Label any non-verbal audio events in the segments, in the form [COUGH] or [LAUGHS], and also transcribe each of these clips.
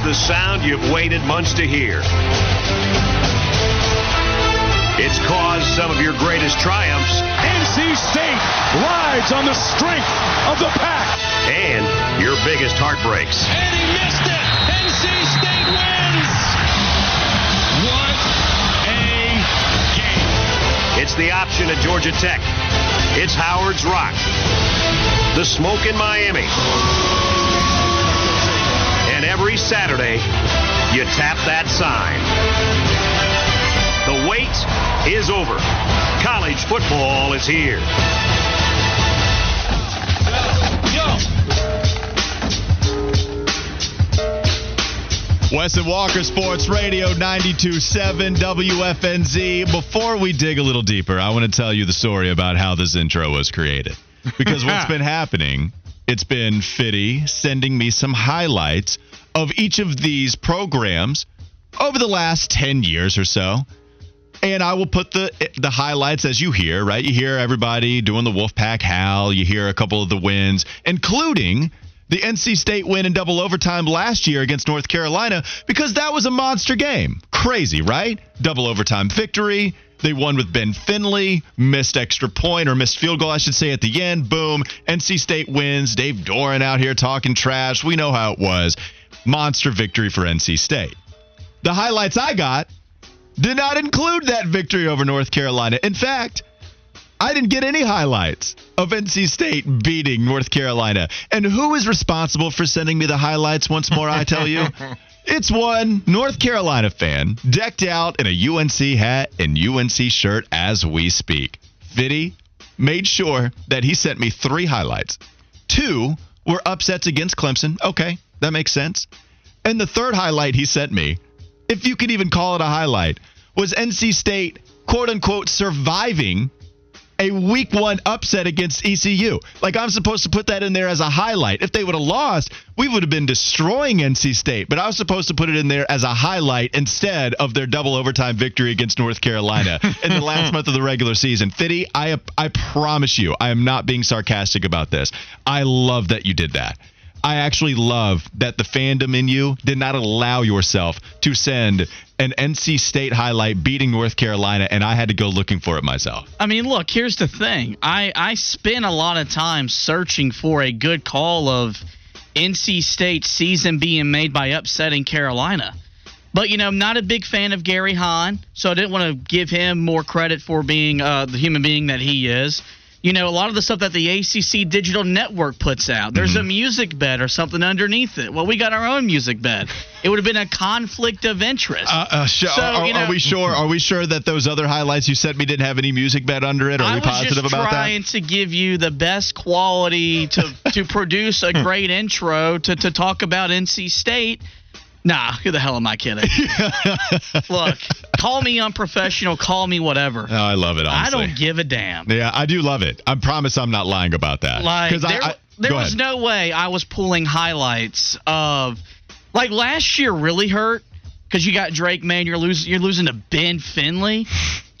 It's the sound you've waited months to hear. It's caused some of your greatest triumphs. NC State rides on the strength of the pack. And your biggest heartbreaks. And he missed it. NC State wins. What a game. It's the option at Georgia Tech. It's Howard's Rock. The smoke in Miami. And every Saturday, you tap that sign. The wait is over. College football is here. Wes and Walker Sports Radio 92.7 WFNZ. Before we dig a little deeper, I want to tell you the story about how this intro was created. Because what's [LAUGHS] been happening, it's been Fitty sending me some highlights of each of these programs over the last 10 years or so. And I will put the the highlights as you hear, right? You hear everybody doing the Wolfpack howl. You hear a couple of the wins, including the NC State win in double overtime last year against North Carolina, because that was a monster game. Crazy, right? Double overtime victory. They won with Ben Finley, missed extra point or missed field goal, I should say, at the end. Boom. NC State wins. Dave Doeren out here talking trash. We know how it was. Monster victory for NC State. The highlights I got did not include that victory over North Carolina. In fact, I didn't get any highlights of NC State beating North Carolina. And who is responsible for sending me the highlights once more, I tell you? [LAUGHS] It's one North Carolina fan decked out in a UNC hat and UNC shirt as we speak. Fitty made sure that he sent me three highlights. Two were upsets against Clemson. Okay, that makes sense. And the third highlight he sent me, if you could even call it a highlight, was NC State, quote unquote, surviving a week one upset against ECU. Like I'm supposed to put that in there as a highlight. If they would have lost, we would have been destroying NC State. But I was supposed to put it in there as a highlight instead of their double overtime victory against North Carolina [LAUGHS] in the last month of the regular season. Fitty, I I promise you, I am not being sarcastic about this. I love that you did that. I actually love that the fandom in you did not allow yourself to send an NC State highlight beating North Carolina, and I had to go looking for it myself. I mean, look, here's the thing. I, I spent a lot of time searching for a good call of NC State season being made by upsetting Carolina. But, you know, I'm not a big fan of Gary Hahn, so I didn't want to give him more credit for being uh, the human being that he is you know, a lot of the stuff that the ACC Digital Network puts out. There's mm-hmm. a music bed or something underneath it. Well, we got our own music bed. It would have been a conflict of interest. Uh, uh, sh- so, are, you know, are, we sure? Are we sure that those other highlights you sent me didn't have any music bed under it? Are I we positive about that? I was trying to give you the best quality to to [LAUGHS] produce a great intro to to talk about NC State Nah, who the hell am I kidding? [LAUGHS] Look, call me unprofessional, call me whatever. Oh, I love it. Honestly. I don't give a damn. Yeah, I do love it. I promise I'm not lying about that. Like there, I, I, there was ahead. no way I was pulling highlights of like last year really hurt because you got Drake. Man, you're losing. You're losing to Ben Finley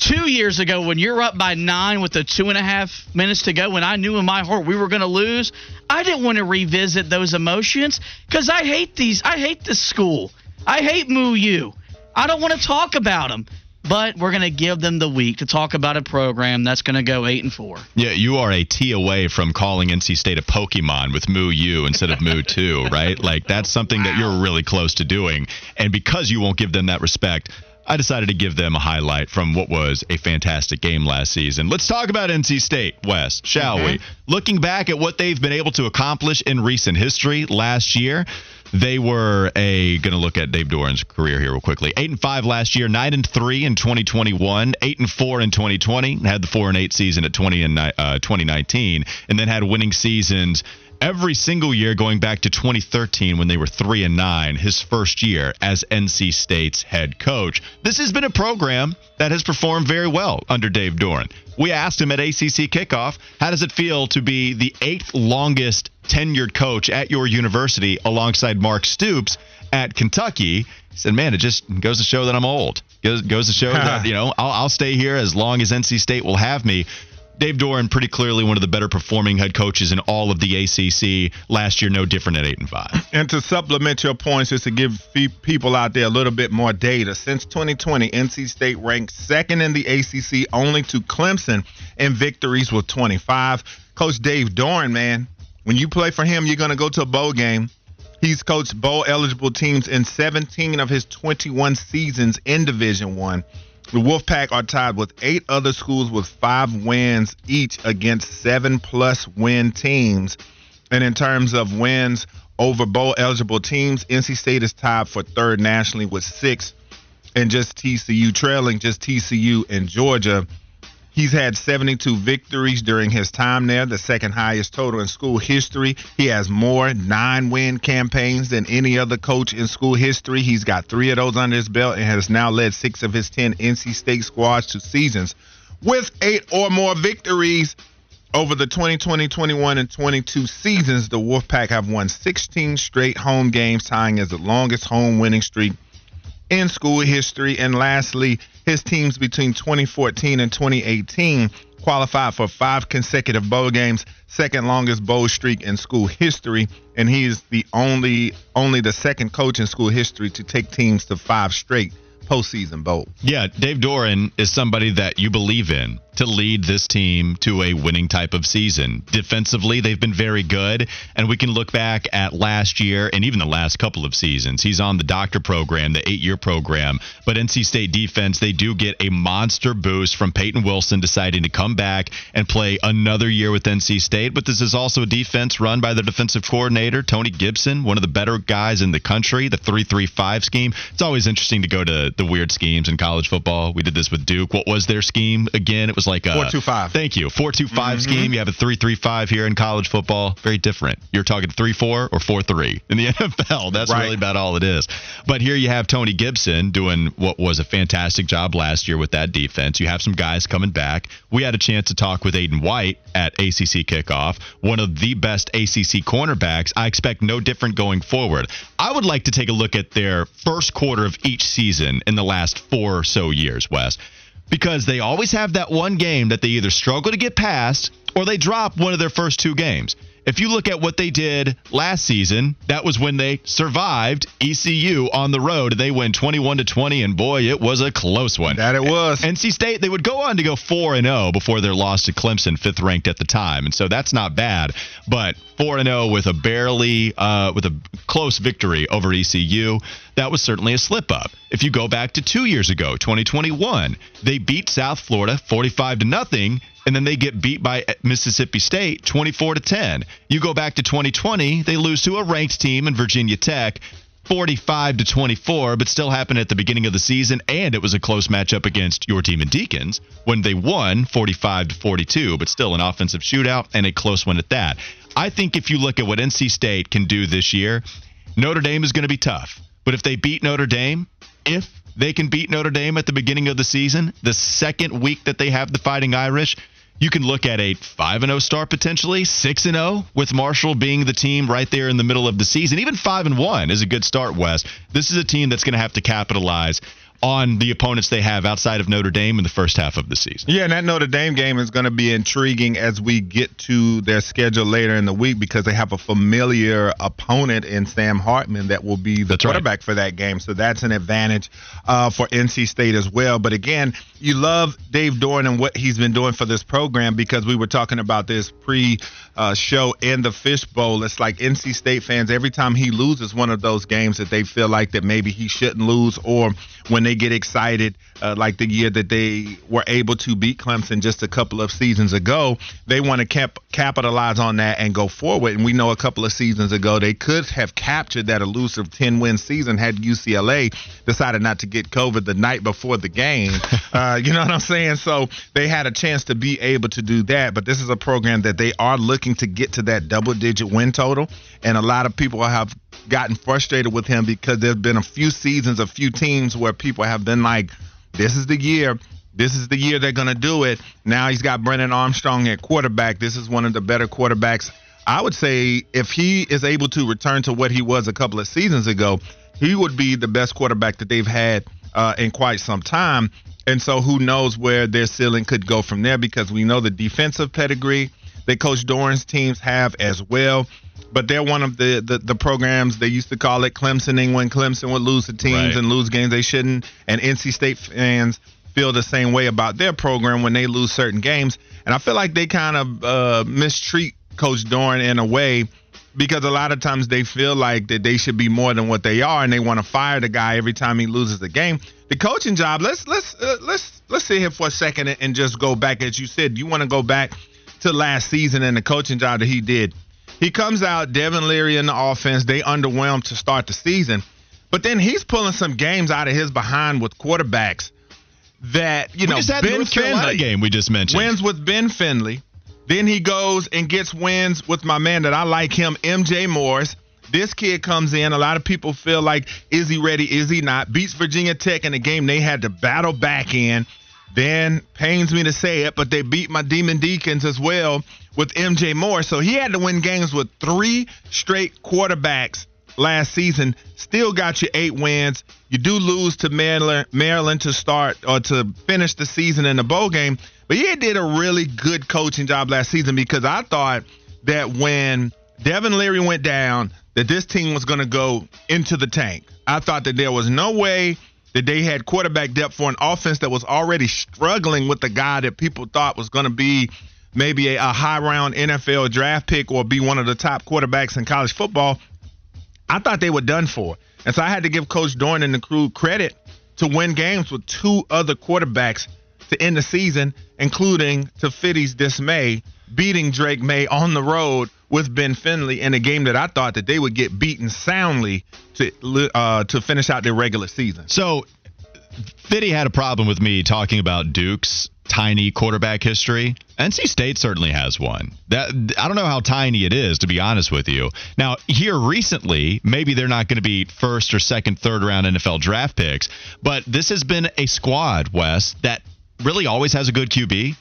two years ago when you're up by nine with the two and a half minutes to go when i knew in my heart we were going to lose i didn't want to revisit those emotions because i hate these i hate this school i hate moo i don't want to talk about them but we're going to give them the week to talk about a program that's going to go eight and four. Yeah, you are a T away from calling NC State a Pokemon with Moo instead of Moo [LAUGHS] Two, right? Like that's something wow. that you're really close to doing, and because you won't give them that respect, I decided to give them a highlight from what was a fantastic game last season. Let's talk about NC State, Wes, shall mm-hmm. we? Looking back at what they've been able to accomplish in recent history last year, they were a going to look at Dave Doeren's career here real quickly. 8 and 5 last year, 9 and 3 in 2021, 8 and 4 in 2020, had the 4 and 8 season at 20 and uh, 2019 and then had winning seasons every single year going back to 2013 when they were 3 and 9, his first year as NC State's head coach. This has been a program that has performed very well under Dave Doeren. We asked him at ACC kickoff, how does it feel to be the eighth longest tenured coach at your university alongside Mark Stoops at Kentucky? He said, man, it just goes to show that I'm old. Goes, goes to show [LAUGHS] that, you know, I'll, I'll stay here as long as NC State will have me. Dave Doeren, pretty clearly one of the better performing head coaches in all of the ACC last year, no different at eight and five. And to supplement your points, just to give people out there a little bit more data, since 2020, NC State ranked second in the ACC, only to Clemson in victories with 25. Coach Dave Doeren, man, when you play for him, you're going to go to a bowl game. He's coached bowl eligible teams in 17 of his 21 seasons in Division One. The Wolfpack are tied with eight other schools with five wins each against seven plus win teams. And in terms of wins over bowl eligible teams, NC State is tied for third nationally with six, and just TCU trailing just TCU and Georgia. He's had 72 victories during his time there, the second highest total in school history. He has more nine win campaigns than any other coach in school history. He's got three of those under his belt and has now led six of his 10 NC State squads to seasons with eight or more victories. Over the 2020, 21, and 22 seasons, the Wolfpack have won 16 straight home games, tying as the longest home winning streak in school history. And lastly, his teams between 2014 and 2018 qualified for five consecutive bowl games, second longest bowl streak in school history, and he is the only only the second coach in school history to take teams to five straight postseason bowl. Yeah, Dave Doeren is somebody that you believe in to lead this team to a winning type of season. Defensively, they've been very good, and we can look back at last year and even the last couple of seasons. He's on the doctor program, the eight year program, but NC State defense, they do get a monster boost from Peyton Wilson deciding to come back and play another year with NC State. But this is also a defense run by the defensive coordinator, Tony Gibson, one of the better guys in the country, the 3 3 5 scheme. It's always interesting to go to the weird schemes in college football. We did this with Duke. What was their scheme again? It was like a four two five. Thank you. Four two five mm-hmm. scheme. You have a three three five here in college football. Very different. You're talking three four or four three in the [LAUGHS] NFL. That's right. really about all it is. But here you have Tony Gibson doing what was a fantastic job last year with that defense. You have some guys coming back. We had a chance to talk with Aydan White at ACC kickoff, one of the best ACC cornerbacks. I expect no different going forward. I would like to take a look at their first quarter of each season in the last four or so years, Wes because they always have that one game that they either struggle to get past or they drop one of their first two games. If you look at what they did last season, that was when they survived ECU on the road. They win 21 to 20 and boy, it was a close one. That it was. NC State they would go on to go 4 and 0 before their loss to Clemson, fifth ranked at the time. And so that's not bad, but 4 and 0 with a barely uh, with a close victory over ECU, that was certainly a slip up. If you go back to 2 years ago, 2021, they beat South Florida 45 to nothing and then they get beat by Mississippi State 24 to 10. You go back to 2020, they lose to a ranked team in Virginia Tech 45 to 24, but still happened at the beginning of the season and it was a close matchup against your team in Deacons when they won 45 to 42, but still an offensive shootout and a close one at that. I think if you look at what NC State can do this year, Notre Dame is going to be tough. But if they beat Notre Dame, if they can beat Notre Dame at the beginning of the season, the second week that they have the Fighting Irish, you can look at a 5 and 0 start potentially, 6 and 0 with Marshall being the team right there in the middle of the season. Even 5 and 1 is a good start, Wes. This is a team that's going to have to capitalize on the opponents they have outside of Notre Dame in the first half of the season. Yeah, and that Notre Dame game is going to be intriguing as we get to their schedule later in the week because they have a familiar opponent in Sam Hartman that will be the that's quarterback right. for that game. So that's an advantage uh, for NC State as well. But again, you love Dave Doeren and what he's been doing for this program because we were talking about this pre uh, show in the fishbowl. It's like NC State fans, every time he loses one of those games that they feel like that maybe he shouldn't lose or when they get excited, uh, like the year that they were able to beat Clemson just a couple of seasons ago. They want to cap- capitalize on that and go forward. And we know a couple of seasons ago they could have captured that elusive 10 win season had UCLA decided not to get COVID the night before the game. [LAUGHS] uh, you know what I'm saying? So they had a chance to be able to do that. But this is a program that they are looking to get to that double digit win total. And a lot of people have gotten frustrated with him because there's been a few seasons, a few teams where people have been like, this is the year. This is the year they're going to do it. Now he's got Brennan Armstrong at quarterback. This is one of the better quarterbacks. I would say if he is able to return to what he was a couple of seasons ago, he would be the best quarterback that they've had uh, in quite some time. And so who knows where their ceiling could go from there because we know the defensive pedigree that Coach Doeren's teams have as well but they're one of the, the, the programs they used to call it Clemsoning when Clemson would lose to teams right. and lose games they shouldn't. And NC State fans feel the same way about their program when they lose certain games. And I feel like they kind of uh, mistreat Coach Doeren in a way because a lot of times they feel like that they should be more than what they are, and they want to fire the guy every time he loses a game. The coaching job. Let's let's uh, let's let's sit here for a second and just go back, as you said. You want to go back to last season and the coaching job that he did he comes out, Devin Leary in the offense. They underwhelmed to start the season. But then he's pulling some games out of his behind with quarterbacks that, you we know, just had Ben North Finley game we just mentioned. Wins with Ben Finley. Then he goes and gets wins with my man that I like him, MJ Morris. This kid comes in. A lot of people feel like, is he ready? Is he not? Beats Virginia Tech in a game they had to battle back in. Then pains me to say it, but they beat my Demon Deacons as well with MJ Moore. So he had to win games with three straight quarterbacks last season. Still got you eight wins. You do lose to Maryland, Maryland to start or to finish the season in the bowl game. But he did a really good coaching job last season because I thought that when Devin Leary went down, that this team was going to go into the tank. I thought that there was no way that they had quarterback depth for an offense that was already struggling with the guy that people thought was going to be maybe a, a high round NFL draft pick or be one of the top quarterbacks in college football, I thought they were done for. And so I had to give Coach Doeren and the crew credit to win games with two other quarterbacks to end the season, including to Fitty's dismay, beating Drake Maye on the road with Ben Finley in a game that I thought that they would get beaten soundly to uh, to finish out their regular season. So Fitty had a problem with me talking about Duke's tiny quarterback history. NC State certainly has one. That I don't know how tiny it is to be honest with you. Now, here recently, maybe they're not going to be first or second, third round NFL draft picks, but this has been a squad, Wes, that really always has a good QB.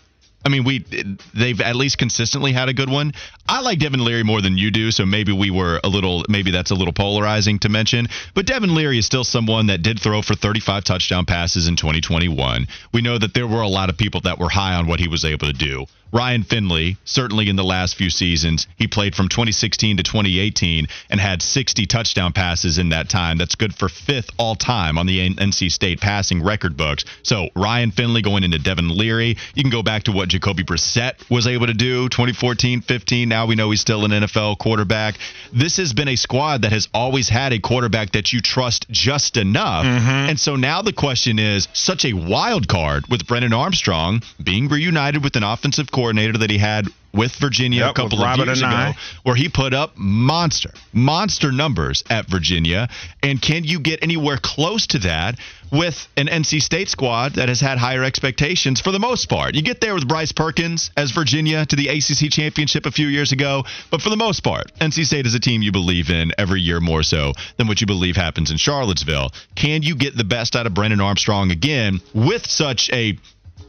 I mean, we they've at least consistently had a good one. I like Devin Leary more than you do, so maybe we were a little maybe that's a little polarizing to mention. But Devin Leary is still someone that did throw for 35 touchdown passes in 2021. We know that there were a lot of people that were high on what he was able to do. Ryan Finley, certainly in the last few seasons, he played from 2016 to 2018 and had 60 touchdown passes in that time. That's good for fifth all time on the NC State passing record books. So Ryan Finley going into Devin Leary. You can go back to what Jacoby Brissett was able to do 2014, 15. Now we know he's still an NFL quarterback. This has been a squad that has always had a quarterback that you trust just enough. Mm-hmm. And so now the question is such a wild card with Brennan Armstrong being reunited with an offensive coordinator that he had with Virginia yep, a couple of years ago, where he put up monster, monster numbers at Virginia. And can you get anywhere close to that with an NC State squad that has had higher expectations for the most part? You get there with Bryce Perkins as Virginia to the ACC championship a few years ago, but for the most part, NC State is a team you believe in every year more so than what you believe happens in Charlottesville. Can you get the best out of Brennan Armstrong again with such a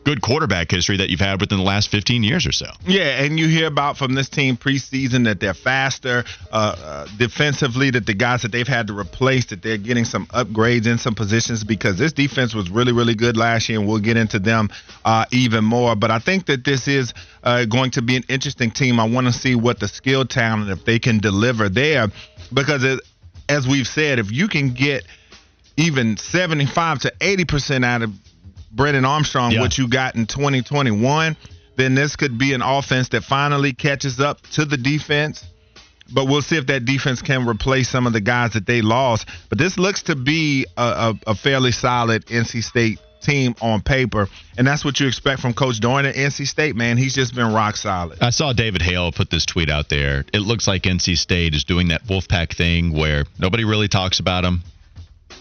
good quarterback history that you've had within the last 15 years or so. Yeah, and you hear about from this team preseason that they're faster uh, uh, defensively, that the guys that they've had to replace, that they're getting some upgrades in some positions because this defense was really, really good last year, and we'll get into them uh, even more. But I think that this is uh, going to be an interesting team. I want to see what the skill talent, if they can deliver there, because it, as we've said, if you can get even 75 to 80 percent out of Brennan Armstrong, yeah. what you got in 2021, then this could be an offense that finally catches up to the defense but we'll see if that defense can replace some of the guys that they lost. But this looks to be a, a, a fairly solid NC State team on paper, and that's what you expect from Coach Doeren at NC State. Man, he's just been rock solid. I saw David Hale put this tweet out there. It looks like NC State is doing that Wolfpack thing where nobody really talks about them.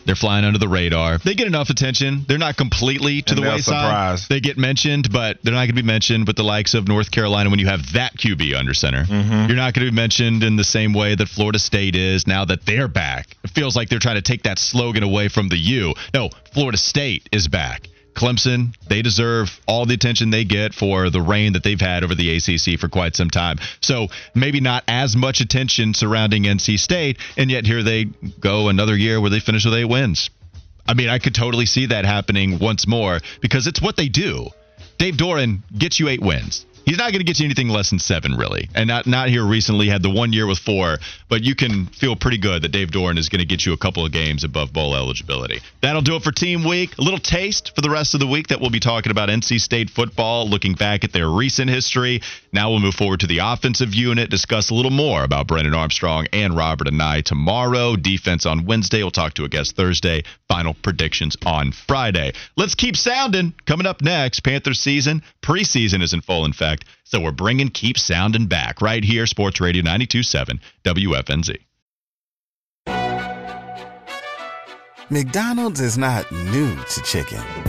They're flying under the radar. They get enough attention. They're not completely to And the wayside. surprised. They get mentioned, but they're not going to be mentioned with the likes of North Carolina when you have that QB under center. Mm-hmm. You're not going to be mentioned in the same way that Florida State is now that they're back. It feels like they're trying to take that slogan away from the U. No, Florida State is back. Clemson, they deserve all the attention they get for the reign that they've had over the ACC for quite some time. So maybe not as much attention surrounding NC State, and yet here they go another year where they finish with eight wins. I mean, I could totally see that happening once more because it's what they do. Dave Doeren gets you eight wins. He's not going to get you anything less than seven, really. And not not here recently had the one year with four, but you can feel pretty good that Dave Doeren is going to get you a couple of games above bowl eligibility. That'll do it for Team Week. A little taste for the rest of the week that we'll be talking about NC State football, looking back at their recent history. Now we'll move forward to the offensive unit, discuss a little more about Brennan Armstrong and Robert and I tomorrow. Defense on Wednesday. We'll talk to a guest Thursday. Final predictions on Friday. Let's keep sounding. Coming up next, Panthers season preseason is in full effect, so we're bringing keep sounding back right here, Sports Radio 92.7 WFNZ. McDonald's is not new to chicken.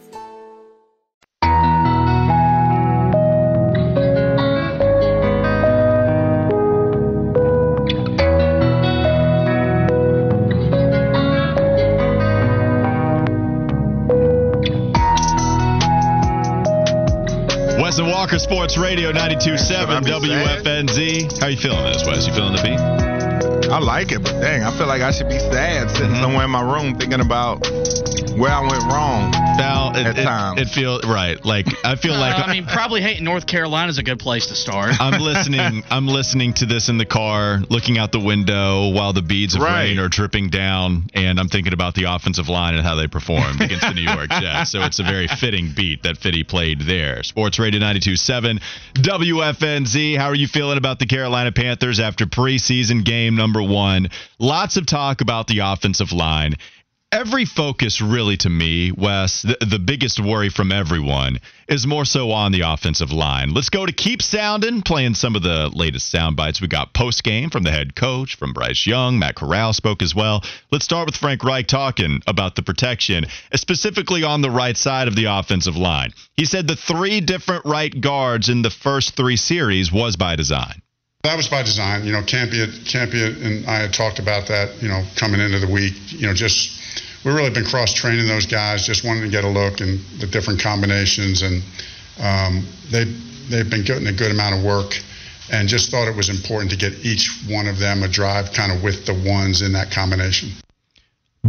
Wes and Walker Sports Radio 92.7 I be WFNZ. How you feeling this, Wes? You feeling the beat? I like it, but dang, I feel like I should be sad sitting Mm-hmm. somewhere in my room thinking about where I went wrong. Now, it, At it, times. it feels right. Like I feel like Uh, I mean, probably hating North Carolina is a good place to start. I'm listening. [LAUGHS] I'm listening to this in the car, looking out the window while the beads of Right. rain are dripping down, and I'm thinking about the offensive line and how they performed against the New York [LAUGHS] Jets. So it's a very fitting beat that Fitty played there. Sports Radio 92.7 WFNZ. How are you feeling about the Carolina Panthers after preseason game number one? Lots of talk about the offensive line. Every focus, really, to me, Wes, the, the biggest worry from everyone is more so on the offensive line. Let's go to keep sounding, playing some of the latest sound bites we got post game from the head coach, from Bryce Young. Matt Corral spoke as well. Let's start with Frank Reich talking about the protection, specifically on the right side of the offensive line. He said the three different right guards in the first three series was by design. That was by design. You know, Campia, Campia and I had talked about that, you know, coming into the week. You know, just we've really been cross training those guys, just wanting to get a look and the different combinations. And um, they, they've been getting a good amount of work and just thought it was important to get each one of them a drive kind of with the ones in that combination.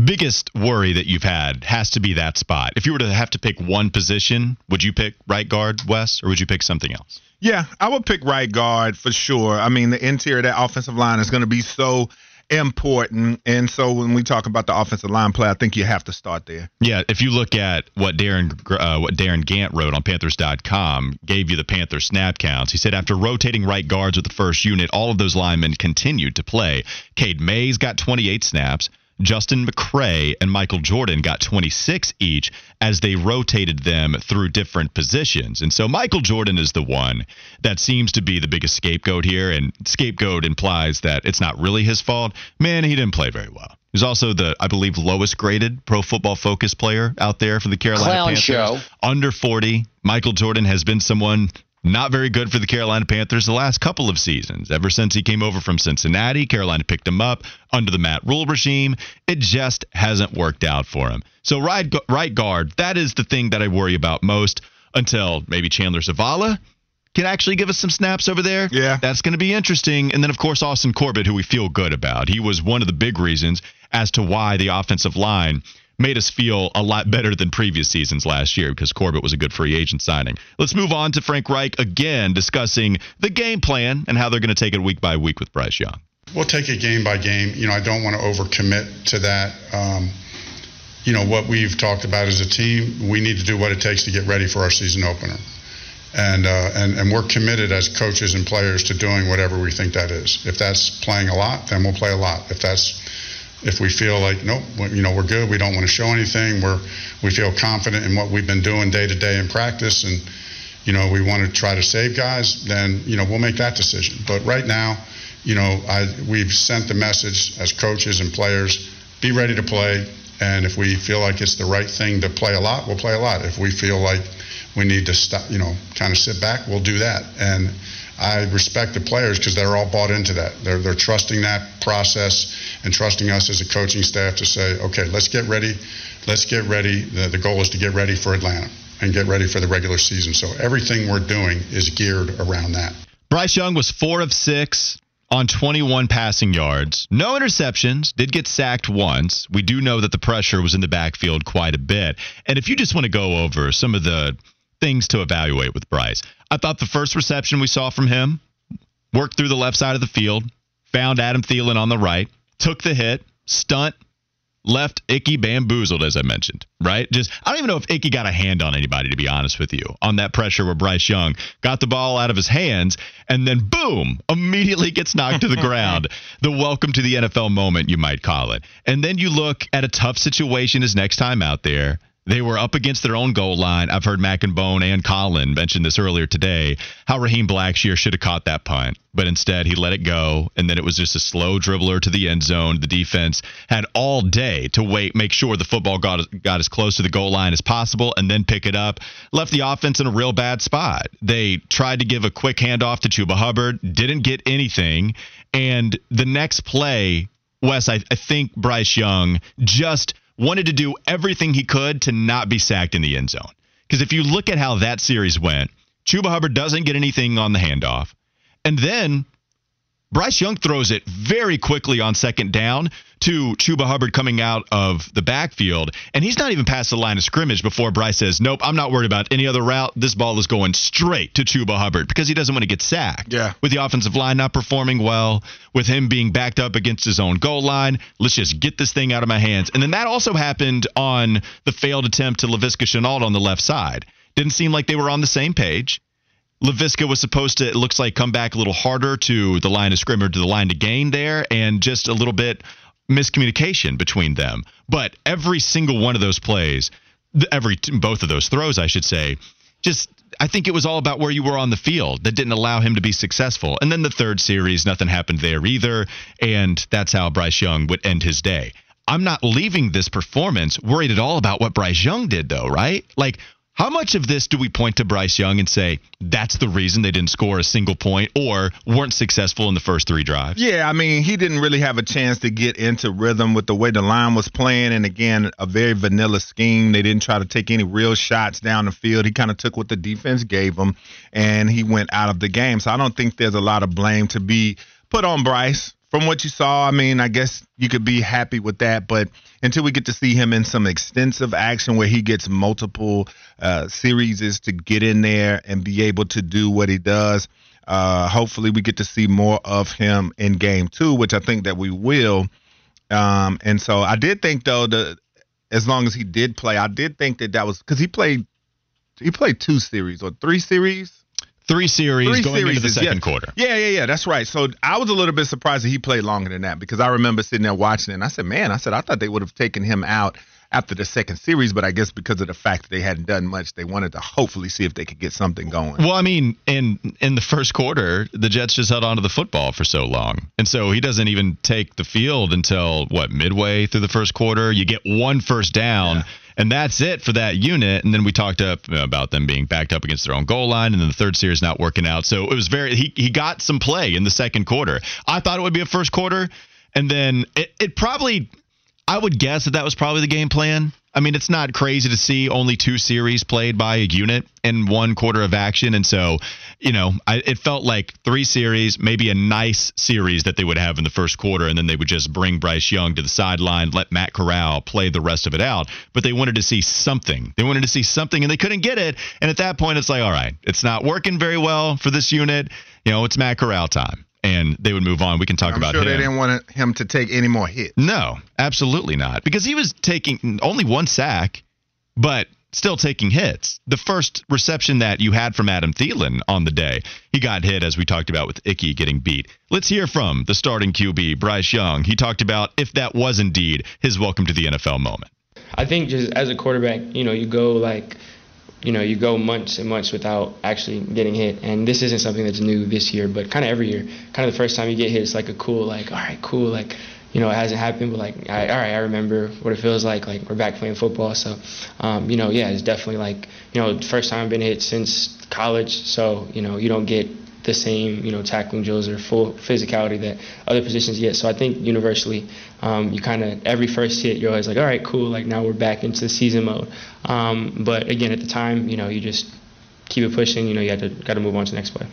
biggest worry that you've had has to be that spot. If you were to have to pick one position, would you pick right guard, Wes, or would you pick something else? Yeah, I would pick right guard for sure. I mean, the interior of that offensive line is going to be so important. And so when we talk about the offensive line play, I think you have to start there. Yeah, if you look at what Darren uh, what Darin Gantt wrote on Panthers.com, gave you the Panthers snap counts. He said after rotating right guards with the first unit, all of those linemen continued to play. Cade Mays got 28 snaps. Justin McCray and Michael Jordan got 26 each as they rotated them through different positions. And so Michael Jordan is the one that seems to be the biggest scapegoat here. And scapegoat implies that it's not really his fault. Man, he didn't play very well. He's also the, I believe, lowest graded pro football focus player out there for the Carolina Clown Panthers. show. Under 40. Michael Jordan has been someone not very good for the Carolina Panthers the last couple of seasons. Ever since he came over from Cincinnati, Carolina picked him up under the Matt Rhule regime. It just hasn't worked out for him. So right right guard, that is the thing that I worry about most until maybe Chandler Zavala can actually give us some snaps over there. Yeah. That's going to be interesting. And then, of course, Austin Corbett, who we feel good about. He was one of the big reasons as to why the offensive line made us feel a lot better than previous seasons last year because Corbett was a good free agent signing. Let's move on to Frank Reich again discussing the game plan and how they're going to take it week by week with Bryce Young. We'll take it game by game. You know, I don't want to overcommit to that. Um, you know, what we've talked about as a team, we need to do what it takes to get ready for our season opener. And, uh, and and we're committed as coaches and players to doing whatever we think that is. If that's playing a lot, then we'll play a lot. If that's if we feel like nope, you know we're good, we don't want to show anything, we're we feel confident in what we've been doing day to day in practice, and you know we want to try to save guys, then you know we'll make that decision. But right now, you know I we've sent the message as coaches and players, be ready to play, and if we feel like it's the right thing to play a lot, we'll play a lot. If we feel like we need to stop, you know, kind of sit back, we'll do that. And I respect the players because they're all bought into that. They're, they're trusting that process and trusting us as a coaching staff to say, okay, let's get ready. Let's get ready. The, the goal is to get ready for Atlanta and get ready for the regular season. So everything we're doing is geared around that. Bryce Young was four of six on 21 passing yards. No interceptions, did get sacked once. We do know that the pressure was in the backfield quite a bit. And if you just want to go over some of the things to evaluate with Bryce. I thought the first reception we saw from him worked through the left side of the field, found Adam Thielen on the right, took the hit, stunt, left Icky bamboozled, as I mentioned, right? Just, I don't even know if Icky got a hand on anybody, to be honest with you, on that pressure where Bryce Young got the ball out of his hands and then boom, immediately gets knocked to the [LAUGHS] ground. The welcome to the NFL moment, you might call it. And then you look at a tough situation his next time out there. They were up against their own goal line. I've heard Mac and Bone and Colin mention this earlier today. How Raheem Blackshear should have caught that punt, but instead he let it go, and then it was just a slow dribbler to the end zone. The defense had all day to wait, make sure the football got got as close to the goal line as possible, and then pick it up. Left the offense in a real bad spot. They tried to give a quick handoff to Chuba Hubbard, didn't get anything, and the next play, Wes, I, I think Bryce Young just wanted to do everything he could to not be sacked in the end zone. Because if you look at how that series went, Chuba Hubbard doesn't get anything on the handoff. And then Bryce Young throws it very quickly on second down to Chuba Hubbard coming out of the backfield, and he's not even past the line of scrimmage before Bryce says, "Nope, I'm not worried about any other route. This ball is going straight to Chuba Hubbard because he doesn't want to get sacked." Yeah. With the offensive line not performing well, with him being backed up against his own goal line, let's just get this thing out of my hands. And then that also happened on the failed attempt to Laviska Shenault on the left side. Didn't seem like they were on the same page. Laviska was supposed to, it looks like, come back a little harder to the line of scrimmage, to the line to gain there, and just a little bit miscommunication between them. But every single one of those plays, every both of those throws, I should say, just I think it was all about where you were on the field that didn't allow him to be successful. And then the third series, nothing happened there either, and that's how Bryce Young would end his day. I'm not leaving this performance worried at all about what Bryce Young did, though, right? Like how much of this do we point to Bryce Young and say that's the reason they didn't score a single point or weren't successful in the first three drives? Yeah, I mean, he didn't really have a chance to get into rhythm with the way the line was playing. And again, a very vanilla scheme. They didn't try to take any real shots down the field. He kind of took what the defense gave him and he went out of the game. So I don't think there's a lot of blame to be put on Bryce from what you saw, I mean, I guess you could be happy with that. But until we get to see him in some extensive action where he gets multiple uh, series to get in there and be able to do what he does, uh, hopefully we get to see more of him in game two, which I think that we will. Um, and so I did think though that as long as he did play, I did think that that was because he played he played two series or three series Three series Three going series into the second yeah. quarter. Yeah, yeah, yeah. That's right. So I was a little bit surprised that he played longer than that because I remember sitting there watching it and I said, man, I said, I thought they would have taken him out after the second series, but I guess because of the fact that they hadn't done much, they wanted to hopefully see if they could get something going. Well, I mean, in in the first quarter, the Jets just held onto the football for so long, and so he doesn't even take the field until what midway through the first quarter. You get one first down. Yeah. And that's it for that unit. And then we talked up about them being backed up against their own goal line, and then the third series not working out. So it was very he he got some play in the second quarter. I thought it would be a first quarter, and then it, it probably I would guess that that was probably the game plan. I mean, it's not crazy to see only two series played by a unit in one quarter of action. And so, you know, I, it felt like three series, maybe a nice series that they would have in the first quarter. And then they would just bring Bryce Young to the sideline, let Matt Corral play the rest of it out. But they wanted to see something. They wanted to see something and they couldn't get it. And at that point, it's like, all right, it's not working very well for this unit. You know, it's Matt Corral time and they would move on. We can talk I'm about sure him. they didn't want him to take any more hits. No, absolutely not. Because he was taking only one sack, but still taking hits. The first reception that you had from Adam Thielen on the day, he got hit, as we talked about with Icky getting beat. Let's hear from the starting QB, Bryce Young. He talked about if that was indeed his welcome to the NFL moment. I think just as a quarterback, you know, you go like – you know, you go months and months without actually getting hit. And this isn't something that's new this year, but kind of every year. Kind of the first time you get hit, it's like a cool, like, all right, cool, like, you know, it hasn't happened, but like, I, all right, I remember what it feels like. Like, we're back playing football. So, um, you know, yeah, it's definitely like, you know, first time I've been hit since college. So, you know, you don't get the same, you know, tackling drills or full physicality that other positions get. So I think universally, um, you kind of every first hit, you're always like, all right, cool, like now we're back into the season mode. Um, but again, at the time, you know, you just keep it pushing. You know, you have to got to move on to the next play.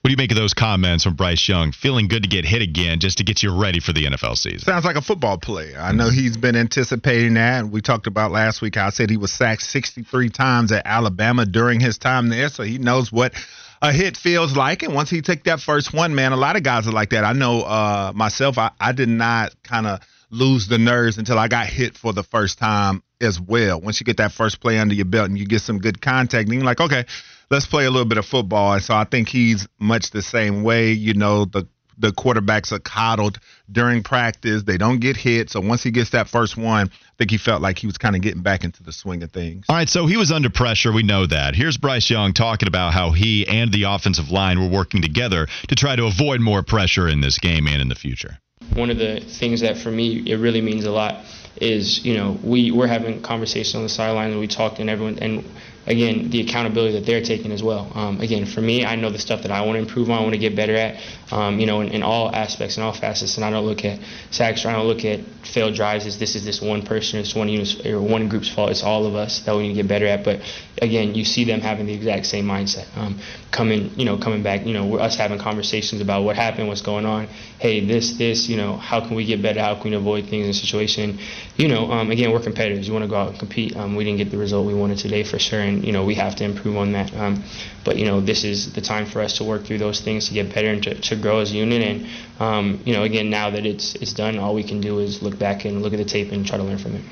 What do you make of those comments from Bryce Young? Feeling good to get hit again just to get you ready for the NFL season. Sounds like a football player. I know he's been anticipating that. We talked about last week. I said he was sacked 63 times at Alabama during his time there, so he knows what a hit feels like. And once he took that first one, man, a lot of guys are like that. I know uh, myself, I, I did not kind of lose the nerves until I got hit for the first time as well. Once you get that first play under your belt and you get some good contact, and you're like, okay, let's play a little bit of football. And so I think he's much the same way. You know, the the quarterbacks are coddled during practice. They don't get hit. So once he gets that first one, I think he felt like he was kind of getting back into the swing of things. All right, so he was under pressure. We know that. Here's Bryce Young talking about how he and the offensive line were working together to try to avoid more pressure in this game and in the future. One of the things that for me it really means a lot is you know we we're having conversations on the sideline and we talked and everyone and again, the accountability that they're taking as well. Um, again, for me, I know the stuff that I want to improve on, I want to get better at, um, you know, in, in, all aspects and all facets. And I don't look at sacks, or I don't look at failed drives as this is this one person, it's one unit, or one group's fault. It's all of us that we need to get better at. But again, you see them having the exact same mindset. Um, coming, you know, coming back, you know, us having conversations about what happened, what's going on. Hey, this, this, you know, how can we get better? How can we avoid things in a situation? You know, um, again, we're competitors. You want to go out and compete. Um, we didn't get the result we wanted today for sure, and you know, we have to improve on that. Um, but you know, this is the time for us to work through those things to get better and to, to grow as a unit. And um, you know, again, now that it's it's done, all we can do is look back and look at the tape and try to learn from it.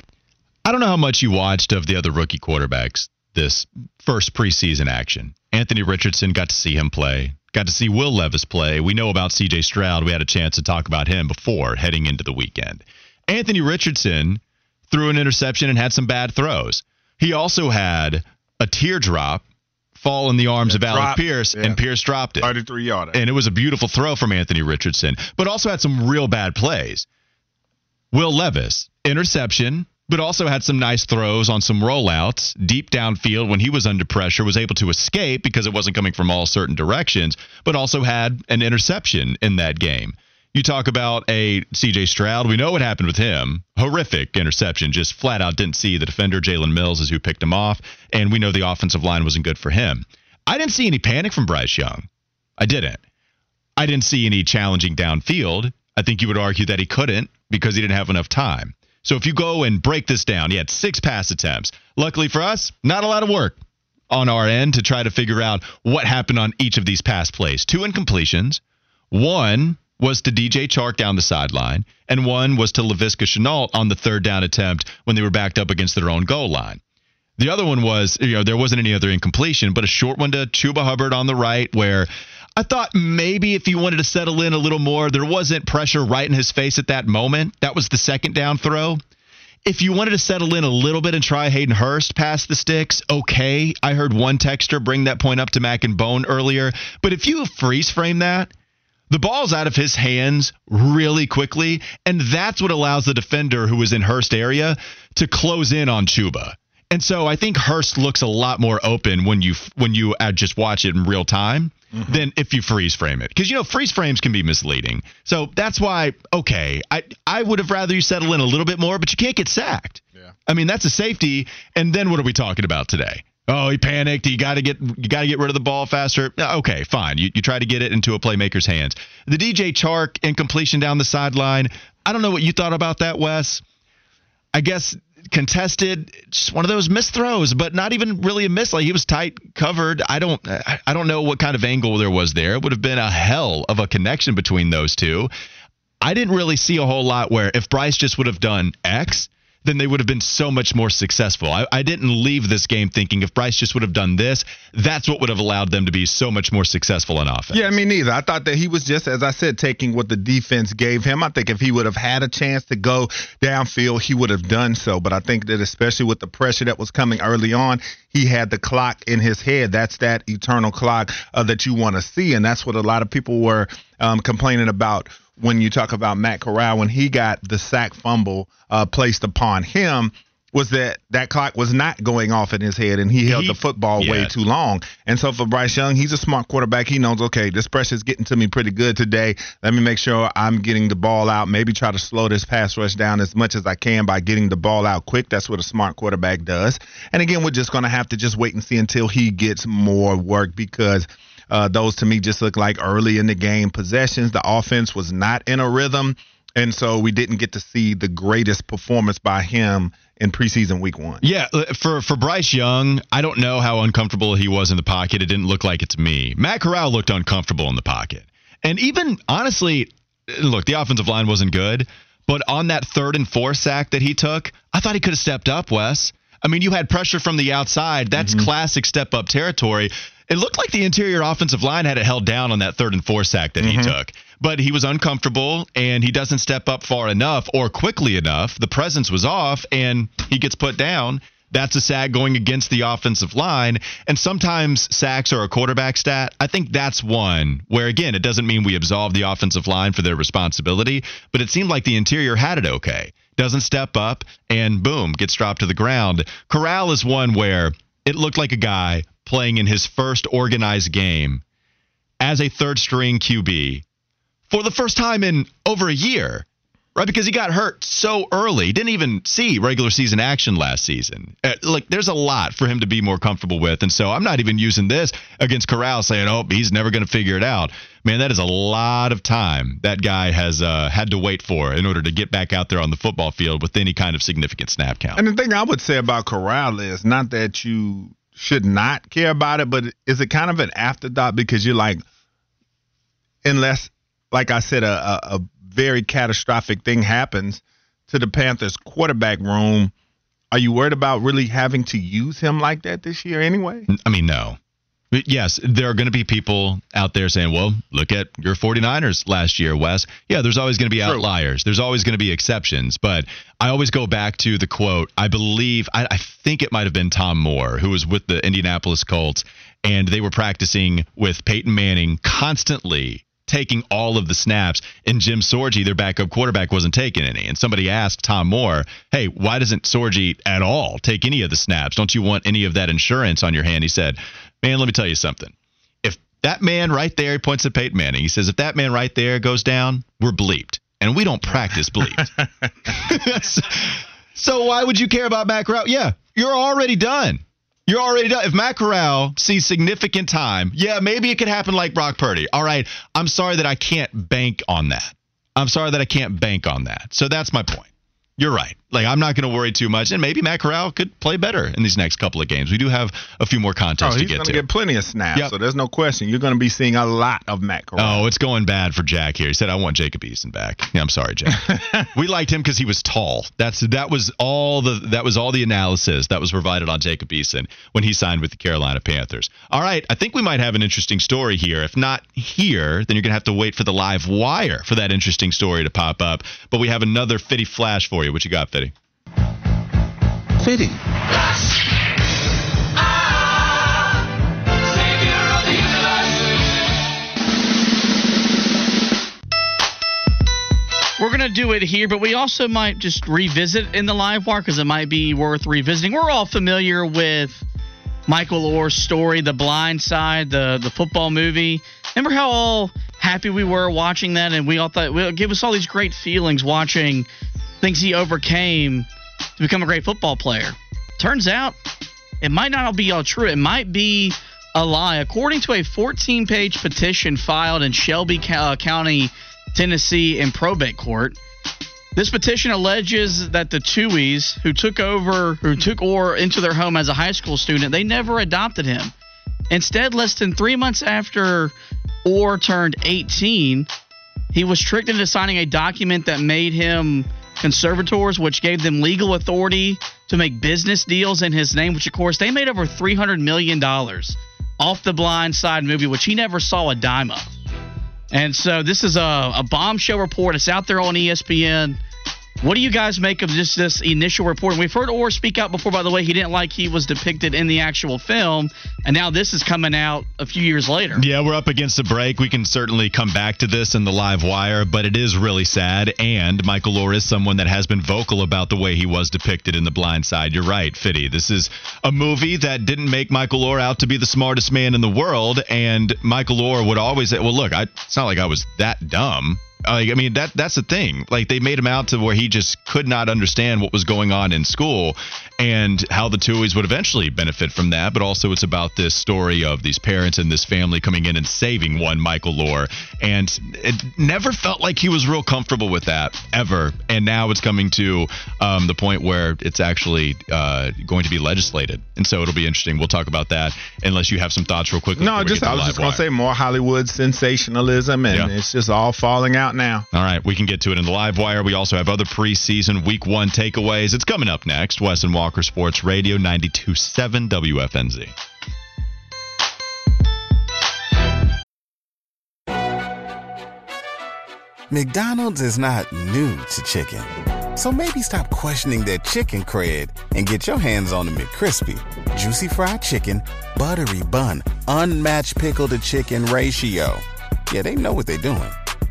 I don't know how much you watched of the other rookie quarterbacks this first preseason action. Anthony Richardson got to see him play. Got to see Will Levis play. We know about CJ Stroud. We had a chance to talk about him before heading into the weekend. Anthony Richardson threw an interception and had some bad throws. He also had a teardrop fall in the arms of Alec dropped, Pierce, yeah. and Pierce dropped it. 33 yarder. And it was a beautiful throw from Anthony Richardson, but also had some real bad plays. Will Levis, interception, but also had some nice throws on some rollouts deep downfield when he was under pressure, was able to escape because it wasn't coming from all certain directions, but also had an interception in that game. You talk about a CJ Stroud. We know what happened with him. Horrific interception. Just flat out didn't see the defender. Jalen Mills is who picked him off. And we know the offensive line wasn't good for him. I didn't see any panic from Bryce Young. I didn't. I didn't see any challenging downfield. I think you would argue that he couldn't because he didn't have enough time. So if you go and break this down, he had six pass attempts. Luckily for us, not a lot of work on our end to try to figure out what happened on each of these pass plays. Two incompletions, one was to DJ Chark down the sideline, and one was to Laviska Shenault on the third down attempt when they were backed up against their own goal line. The other one was, you know, there wasn't any other incompletion, but a short one to Chuba Hubbard on the right where I thought maybe if he wanted to settle in a little more, there wasn't pressure right in his face at that moment. That was the second down throw. if you wanted to settle in a little bit and try Hayden Hurst past the sticks, okay. I heard one texter bring that point up to Mac and Bone earlier. But if you freeze frame that, the ball's out of his hands really quickly, and that's what allows the defender who was in Hurst area to close in on Chuba. And so I think Hurst looks a lot more open when you when you uh, just watch it in real time mm-hmm. than if you freeze frame it. Because you know freeze frames can be misleading. So that's why okay, I I would have rather you settle in a little bit more, but you can't get sacked. Yeah. I mean that's a safety. And then what are we talking about today? Oh, he panicked. You got to get you got to get rid of the ball faster. Okay, fine. You you try to get it into a playmaker's hands. The DJ Chark incompletion down the sideline. I don't know what you thought about that, Wes. I guess contested, just one of those missed throws, but not even really a miss. Like he was tight covered. I don't, I don't know what kind of angle there was there. It would have been a hell of a connection between those two. I didn't really see a whole lot where if Bryce just would have done X, then they would have been so much more successful. I, I, didn't leave this game thinking if Bryce just would have done this, that's what would have allowed them to be so much more successful in offense. Yeah, me neither. I thought that he was just, as I said, taking what the defense gave him. I think if he would have had a chance to go downfield, he would have done so. But I think that especially with the pressure that was coming early on, he had the clock in his head. That's that eternal clock uh, that you want to see. And that's what a lot of people were um, complaining about when you talk about Matt Corral when he got the sack fumble uh, placed upon him was that that clock was not going off in his head and he held he, the football yeah. way too long. And so for Bryce Young, he's a smart quarterback. He knows, okay, this pressure's getting to me pretty good today. Let me make sure I'm getting the ball out. Maybe try to slow this pass rush down as much as I can by getting the ball out quick. That's what a smart quarterback does. And again, we're just going to have to just wait and see until he gets more work because – uh, those to me just look like early in the game possessions. The offense was not in a rhythm. And so we didn't get to see the greatest performance by him in preseason week one. Yeah, uh, for for Bryce Young, I don't know how uncomfortable he was in the pocket. It didn't look like it to me. Matt Corral looked uncomfortable in the pocket. And even honestly, look, the offensive line wasn't good, but on that third and fourth sack that he took, I thought he could have stepped up, Wes. I mean, you had pressure from the outside. That's mm-hmm. classic step up territory. It looked like the interior offensive line had it held down on that third and fourth sack that mm-hmm. he took. But he was uncomfortable and he doesn't step up far enough or quickly enough. The presence was off and he gets put down. That's a sack going against the offensive line. And sometimes sacks are a quarterback stat. I think that's one where, again, it doesn't mean we absolve the offensive line for their responsibility, but it seemed like the interior had it okay. Doesn't step up and boom, gets dropped to the ground. Corral is one where it looked like a guy playing in his first organized game as a third string QB for the first time in over a year, right? Because he got hurt so early, didn't even see regular season action last season. Uh, like, there's a lot for him to be more comfortable with. And so I'm not even using this against Corral saying, oh, he's never going to figure it out. Man, that is a lot of time that guy has uh, had to wait for in order to get back out there on the football field with any kind of significant snap count. And the thing I would say about Corral is not that you should not care about it, but is it kind of an afterthought because you're like, unless, like I said, a, a, very catastrophic thing happens to the Panthers quarterback room, are you worried about really having to use him like that this year anyway? I mean, no yes, there are going to be people out there saying, well, look at your 49ers last year, Wes. Yeah, there's always going to be outliers. There's always going to be exceptions. But I always go back to the quote, I believe, I, I think it might have been Tom Moore, who was with the Indianapolis Colts, and they were practicing with Peyton Manning constantly taking all of the snaps, and Jim Sorgi, their backup quarterback, wasn't taking any. And somebody asked Tom Moore, "Hey, why doesn't Sorgi at all take any of the snaps? Don't you want any of that insurance on your hand?" He said, Man, let me tell you something. If that man right there, he points at Peyton Manning, he says, if that man right there goes down, we're bleeped. And we don't practice bleeped. [LAUGHS] so why would you care about Matt Corral? Yeah, you're already done. You're already done. If Matt Corral sees significant time, yeah, maybe it could happen like Brock Purdy. All right, I'm sorry that I can't bank on that. I'm sorry that I can't bank on that. So that's my point. You're right. Like I'm not going to worry too much, and maybe Matt Corral could play better in these next couple of games. We do have a few more contests oh, to get to. He's going to get plenty of snaps, yep. so there's no question. You're going to be seeing a lot of Matt Corral. Oh, it's going bad for Jack here. He said, "I want Jacob Eason back." Yeah, I'm sorry, Jack. [LAUGHS] we liked him because he was tall. That's that was all the that was all the analysis that was provided on Jacob Eason when he signed with the Carolina Panthers. All right, I think we might have an interesting story here. If not here, then you're going to have to wait for the live wire for that interesting story to pop up. But we have another Fitty flash for you. What you got, Fitty? Fitting. We're going to do it here, but we also might just revisit in the live wire because it might be worth revisiting. We're all familiar with Michael Oher's story, The Blind Side, the, the football movie. Remember how all happy we were watching that, and we all thought it gave us all these great feelings watching things he overcame to become a great football player. Turns out it might not all be all true. It might be a lie. According to a 14 page petition filed in Shelby uh, County Tennessee in probate court. This petition alleges that the Tuohys, who took over, who took Oher into their home as a high school student, they never adopted him. Instead, less than three months after Oher turned 18, he was tricked into signing a document that made him conservators, which gave them legal authority to make business deals in his name, which, of course, they made over $300 million off the blind side movie, which he never saw a dime of. And so this is a, a bombshell report. It's out there on ESPN. What do you guys make of just this initial report? And we've heard Oher speak out before, by the way. He didn't like he was depicted in the actual film, and now this is coming out a few years later. Yeah, we're up against a break. We can certainly come back to this in the live wire, but it is really sad. And Michael Oher is someone that has been vocal about the way he was depicted in The Blind Side. You're right, Fitty. This is a movie that didn't make Michael Oher out to be the smartest man in the world, and Michael Oher would always say, "Well, look, I, it's not like I was that dumb." Like, I mean, that that's the thing. Like, they made him out to where he just could not understand what was going on in school and how the Tuohys would eventually benefit from that. But also, it's about this story of these parents and this family coming in and saving one Michael Oher. And it never felt like he was real comfortable with that ever. And now it's coming to um, the point where it's actually uh, going to be legislated. And so it'll be interesting. We'll talk about that unless you have some thoughts real quickly. No, just I was just going to say more Hollywood sensationalism, and yeah. it's just all falling out now. All right, we can get to it in the live wire. We also have other preseason week one takeaways. It's coming up next. Wes and Walker Sports Radio 92.7 WFNZ. McDonald's is not new to chicken. So maybe stop questioning their chicken cred and get your hands on the McCrispy. Juicy fried chicken, buttery bun, unmatched pickle to chicken ratio. Yeah, they know what they're doing.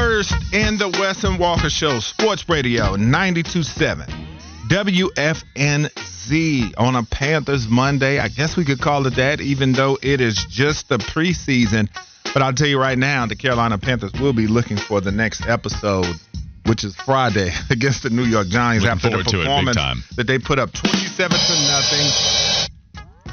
immersed in the Wes and Walker Show, Sports Radio 927 WFNZ on a Panthers Monday. I guess we could call it that, even though it is just the preseason. But I'll tell you right now, the Carolina Panthers will be looking for the next episode, which is Friday [LAUGHS] against the New York Giants looking after the performance that they put up 27 to nothing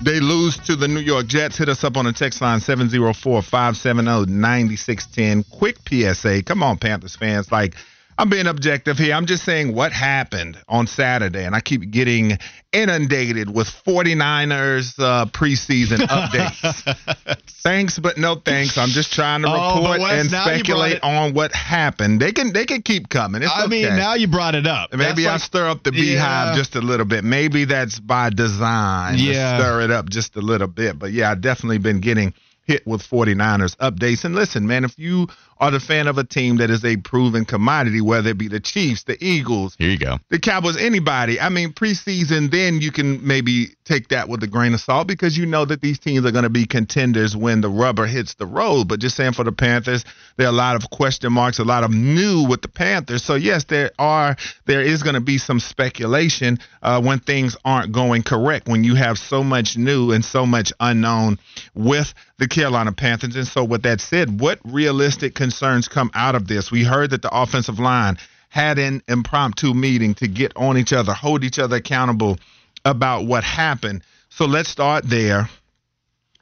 they lose to the New York Jets. Hit us up on the text line 704 570 9610. Quick PSA. Come on, Panthers fans. Like, I'm being objective here. I'm just saying what happened on Saturday, and I keep getting inundated with 49ers uh, preseason [LAUGHS] updates. thanks, but no thanks. I'm just trying to oh, report Wes, and speculate on what happened. They can they can keep coming. It's I okay. mean, now you brought it up. Maybe that's I like, stir up the beehive yeah. just a little bit. Maybe that's by design. Yeah, stir it up just a little bit. But yeah, I've definitely been getting hit with 49ers updates. And listen, man, if you are the fan of a team that is a proven commodity, whether it be the Chiefs, the Eagles, here you go, the Cowboys, anybody. I mean, preseason, then you can maybe take that with a grain of salt because you know that these teams are going to be contenders when the rubber hits the road. But just saying for the Panthers, there are a lot of question marks, a lot of new with the Panthers. So yes, there are there is going to be some speculation uh, when things aren't going correct when you have so much new and so much unknown with the Carolina Panthers. And so, with that said, what realistic concerns come out of this? We heard that the offensive line had an impromptu meeting to get on each other, hold each other accountable about what happened. So let's start there.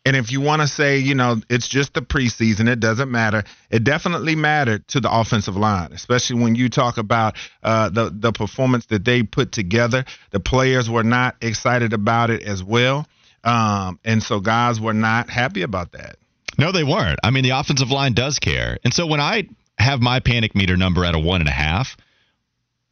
And if you want to say, you know, it's just the preseason, it doesn't matter. It definitely mattered to the offensive line, especially when you talk about uh, the the performance that they put together. The players were not excited about it as well, um, and so guys were not happy about that. No, they weren't. I mean, the offensive line does care, and so when I have my panic meter number at a one and a half,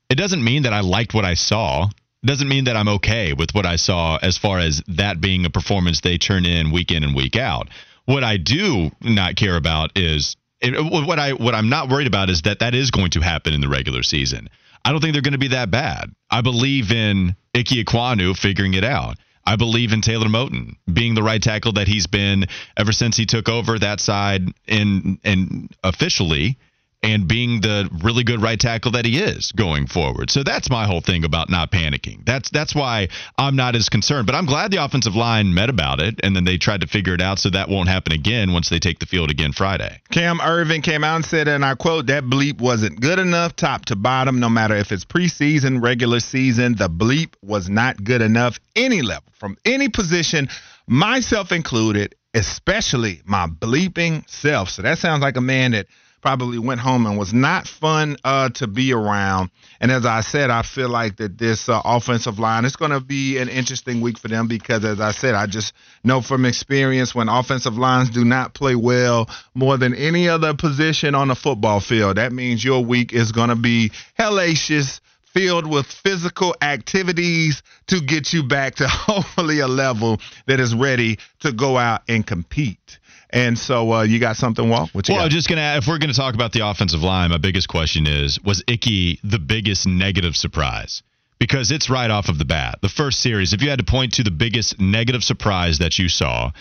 it doesn't mean that I liked what I saw doesn't mean that I'm okay with what I saw as far as that being a performance they turn in week in and week out. What I do not care about is what I what I'm not worried about is that that is going to happen in the regular season. I don't think they're going to be that bad. I believe in Ike Ekwonu figuring it out. I believe in Taylor Moton being the right tackle that he's been ever since he took over that side in and officially and being the really good right tackle that he is going forward. So that's my whole thing about not panicking. That's that's why I'm not as concerned. But I'm glad the offensive line met about it and then they tried to figure it out so that won't happen again once they take the field again Friday. Cam Erving came out and said, and I quote, that bleep wasn't good enough top to bottom, no matter if it's preseason, regular season, the bleep was not good enough any level from any position, myself included, especially my bleeping self. So that sounds like a man that probably went home and was not fun uh, to be around. And as I said, I feel like that this uh, offensive line is going to be an interesting week for them because, as I said, I just know from experience when offensive lines do not play well more than any other position on the football field, that means your week is going to be hellacious filled with physical activities to get you back to [LAUGHS] hopefully a level that is ready to go out and compete. And so uh, you got something, Walt? well, got? I'm just going to, if we're going to talk about the offensive line, my biggest question is was Ickey the biggest negative surprise? Because it's right off of the bat. The first series, if you had to point to the biggest negative surprise that you saw,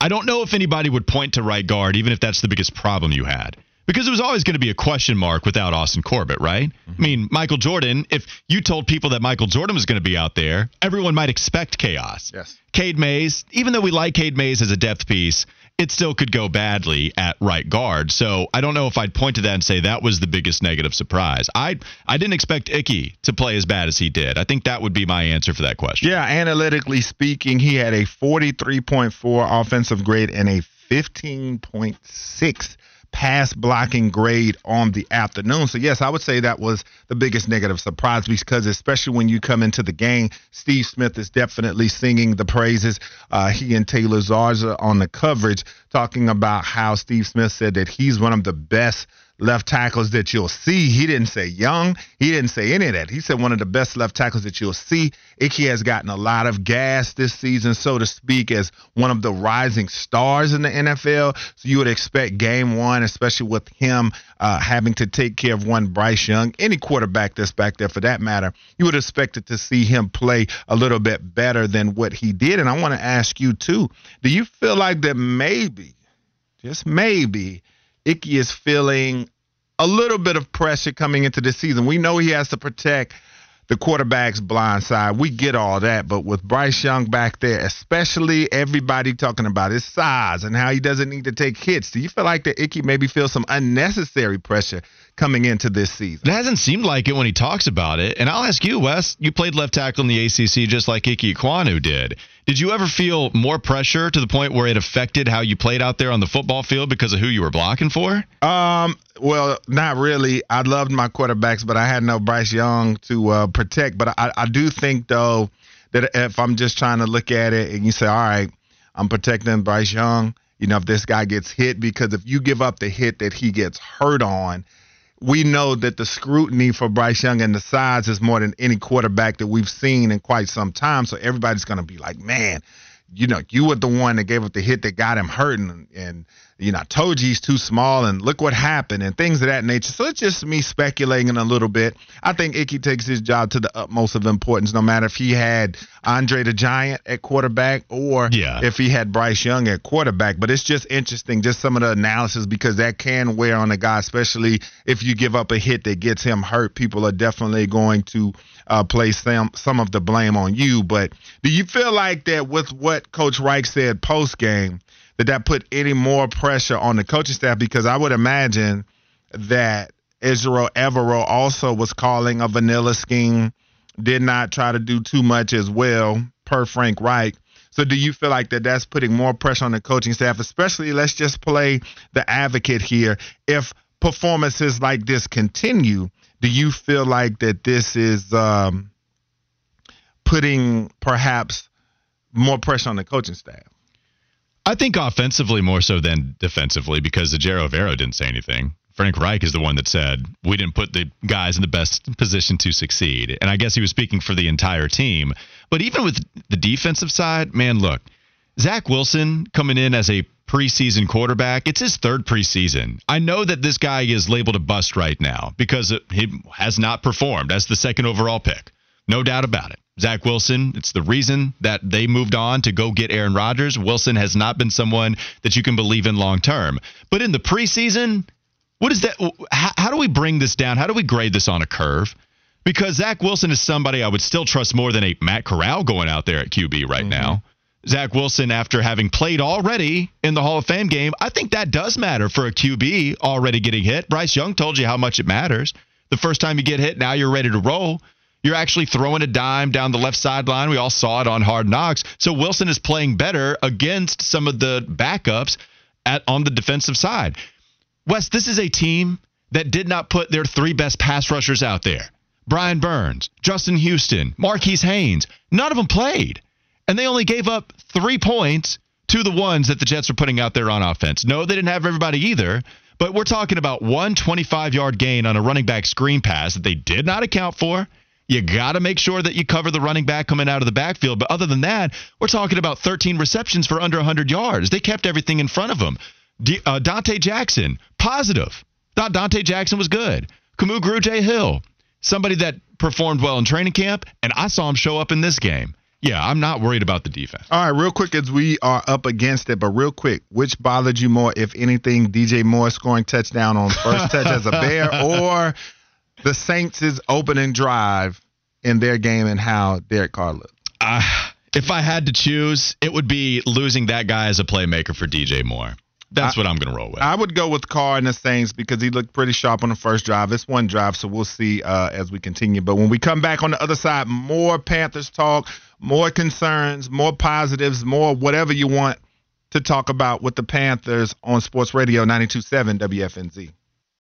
I don't know if anybody would point to right guard, even if that's the biggest problem you had because it was always going to be a question mark without Austin Corbett, right? Mm-hmm. I mean, Michael Jordan, if you told people that Michael Jordan was going to be out there, everyone might expect chaos. Yes. Cade Mays, even though we like Cade Mays as a depth piece, it still could go badly at right guard. So I don't know if I'd point to that and say that was the biggest negative surprise. I I didn't expect Ickey to play as bad as he did. I think that would be my answer for that question. Yeah, analytically speaking, he had a 43.4 offensive grade and a 15.6 pass blocking grade on the afternoon. So, yes, I would say that was the biggest negative surprise because, especially when you come into the game, Steve Smith is definitely singing the praises. Uh, he and Taylor Zarzour on the coverage talking about how Steve Smith said that he's one of the best left tackles that you'll see. He didn't say young. He didn't say any of that. He said one of the best left tackles that you'll see. Ickey has gotten a lot of gas this season, so to speak, as one of the rising stars in the NFL. So you would expect game one, especially with him uh, having to take care of one Bryce Young, any quarterback that's back there for that matter, you would expect it to see him play a little bit better than what he did. And I want to ask you, too, do you feel like that maybe, just maybe, Ickey is feeling a little bit of pressure coming into the season. We know he has to protect the quarterback's blind side. We get all that, but with Bryce Young back there, especially everybody talking about his size and how he doesn't need to take hits, do you feel like that Ickey maybe feels some unnecessary pressure coming into this season? It hasn't seemed like it when he talks about it. And I'll ask you, Wes, you played left tackle in the ACC just like Ike Ekwonu did. Did you ever feel more pressure to the point where it affected how you played out there on the football field because of who you were blocking for? Um, well, not really. I loved my quarterbacks, but I had no Bryce Young to uh, protect. But I, I do think though that if I'm just trying to look at it and you say, all right, I'm protecting Bryce Young. You know, if this guy gets hit, because if you give up the hit that he gets hurt on, we know that the scrutiny for Bryce Young and the size is more than any quarterback that we've seen in quite some time. So everybody's going to be like, man, you know, you were the one that gave up the hit that got him hurting. and, and you know, I told you he's too small, and look what happened, and things of that nature. So it's just me speculating a little bit. I think Ickey takes his job to the utmost of importance, no matter if he had Andre the Giant at quarterback or yeah. if he had Bryce Young at quarterback. But it's just interesting, just some of the analysis, because that can wear on a guy, especially if you give up a hit that gets him hurt. People are definitely going to uh, place some some of the blame on you. But do you feel like that with what Coach Reich said post game? That that put any more pressure on the coaching staff because I would imagine that Ejiro Evero also was calling a vanilla scheme, did not try to do too much as well, per Frank Reich. So do you feel like that that's putting more pressure on the coaching staff, especially let's just play the advocate here. If performances like this continue, do you feel like that this is um, putting perhaps more pressure on the coaching staff? I think offensively more so than defensively because Ejiro Evero didn't say anything. Frank Reich is the one that said we didn't put the guys in the best position to succeed. And I guess he was speaking for the entire team. But even with the defensive side, man, look, Zach Wilson coming in as a preseason quarterback, it's his third preseason. I know that this guy is labeled a bust right now because he has not performed as the second overall pick. No doubt about it. Zach Wilson, it's the reason that they moved on to go get Aaron Rodgers. Wilson has not been someone that you can believe in long term. But in the preseason, what is that? How, how, do we bring this down? How do we grade this on a curve? Because Zach Wilson is somebody I would still trust more than a Matt Corral going out there at QB right mm-hmm. now. Zach Wilson, after having played already in the Hall of Fame game, I think that does matter for a QB already getting hit. Bryce Young told you how much it matters. The first time you get hit, now you're ready to roll. You're actually throwing a dime down the left sideline. We all saw it on Hard Knocks. So Wilson is playing better against some of the backups at on the defensive side. Wes, this is a team that did not put their three best pass rushers out there. Brian Burns, Justin Houston, Marquis Haynes. None of them played. And they only gave up three points to the ones that the Jets are putting out there on offense. No, they didn't have everybody either. But we're talking about one 25 yard gain on a running back screen pass that they did not account for. You got to make sure that you cover the running back coming out of the backfield. But other than that, we're talking about 13 receptions for under 100 yards. They kept everything in front of them. D- uh, Donte Jackson, positive. Thought Donte Jackson was good. Kamu Grugier Hill, somebody that performed well in training camp, and I saw him show up in this game. Yeah, I'm not worried about the defense. All right, real quick as we are up against it, but real quick, which bothered you more, if anything, DJ Moore scoring touchdown on first touch as a Bear, [LAUGHS] or the Saints' opening drive in their game and how Derek Carr looked? Uh, if I had to choose, it would be losing that guy as a playmaker for DJ Moore. That's I, what I'm going to roll with. I would go with Carr and the Saints because he looked pretty sharp on the first drive. It's one drive, so we'll see uh, as we continue. But when we come back on the other side, more Panthers talk, more concerns, more positives, more whatever you want to talk about with the Panthers on Sports Radio 92.7 WFNZ.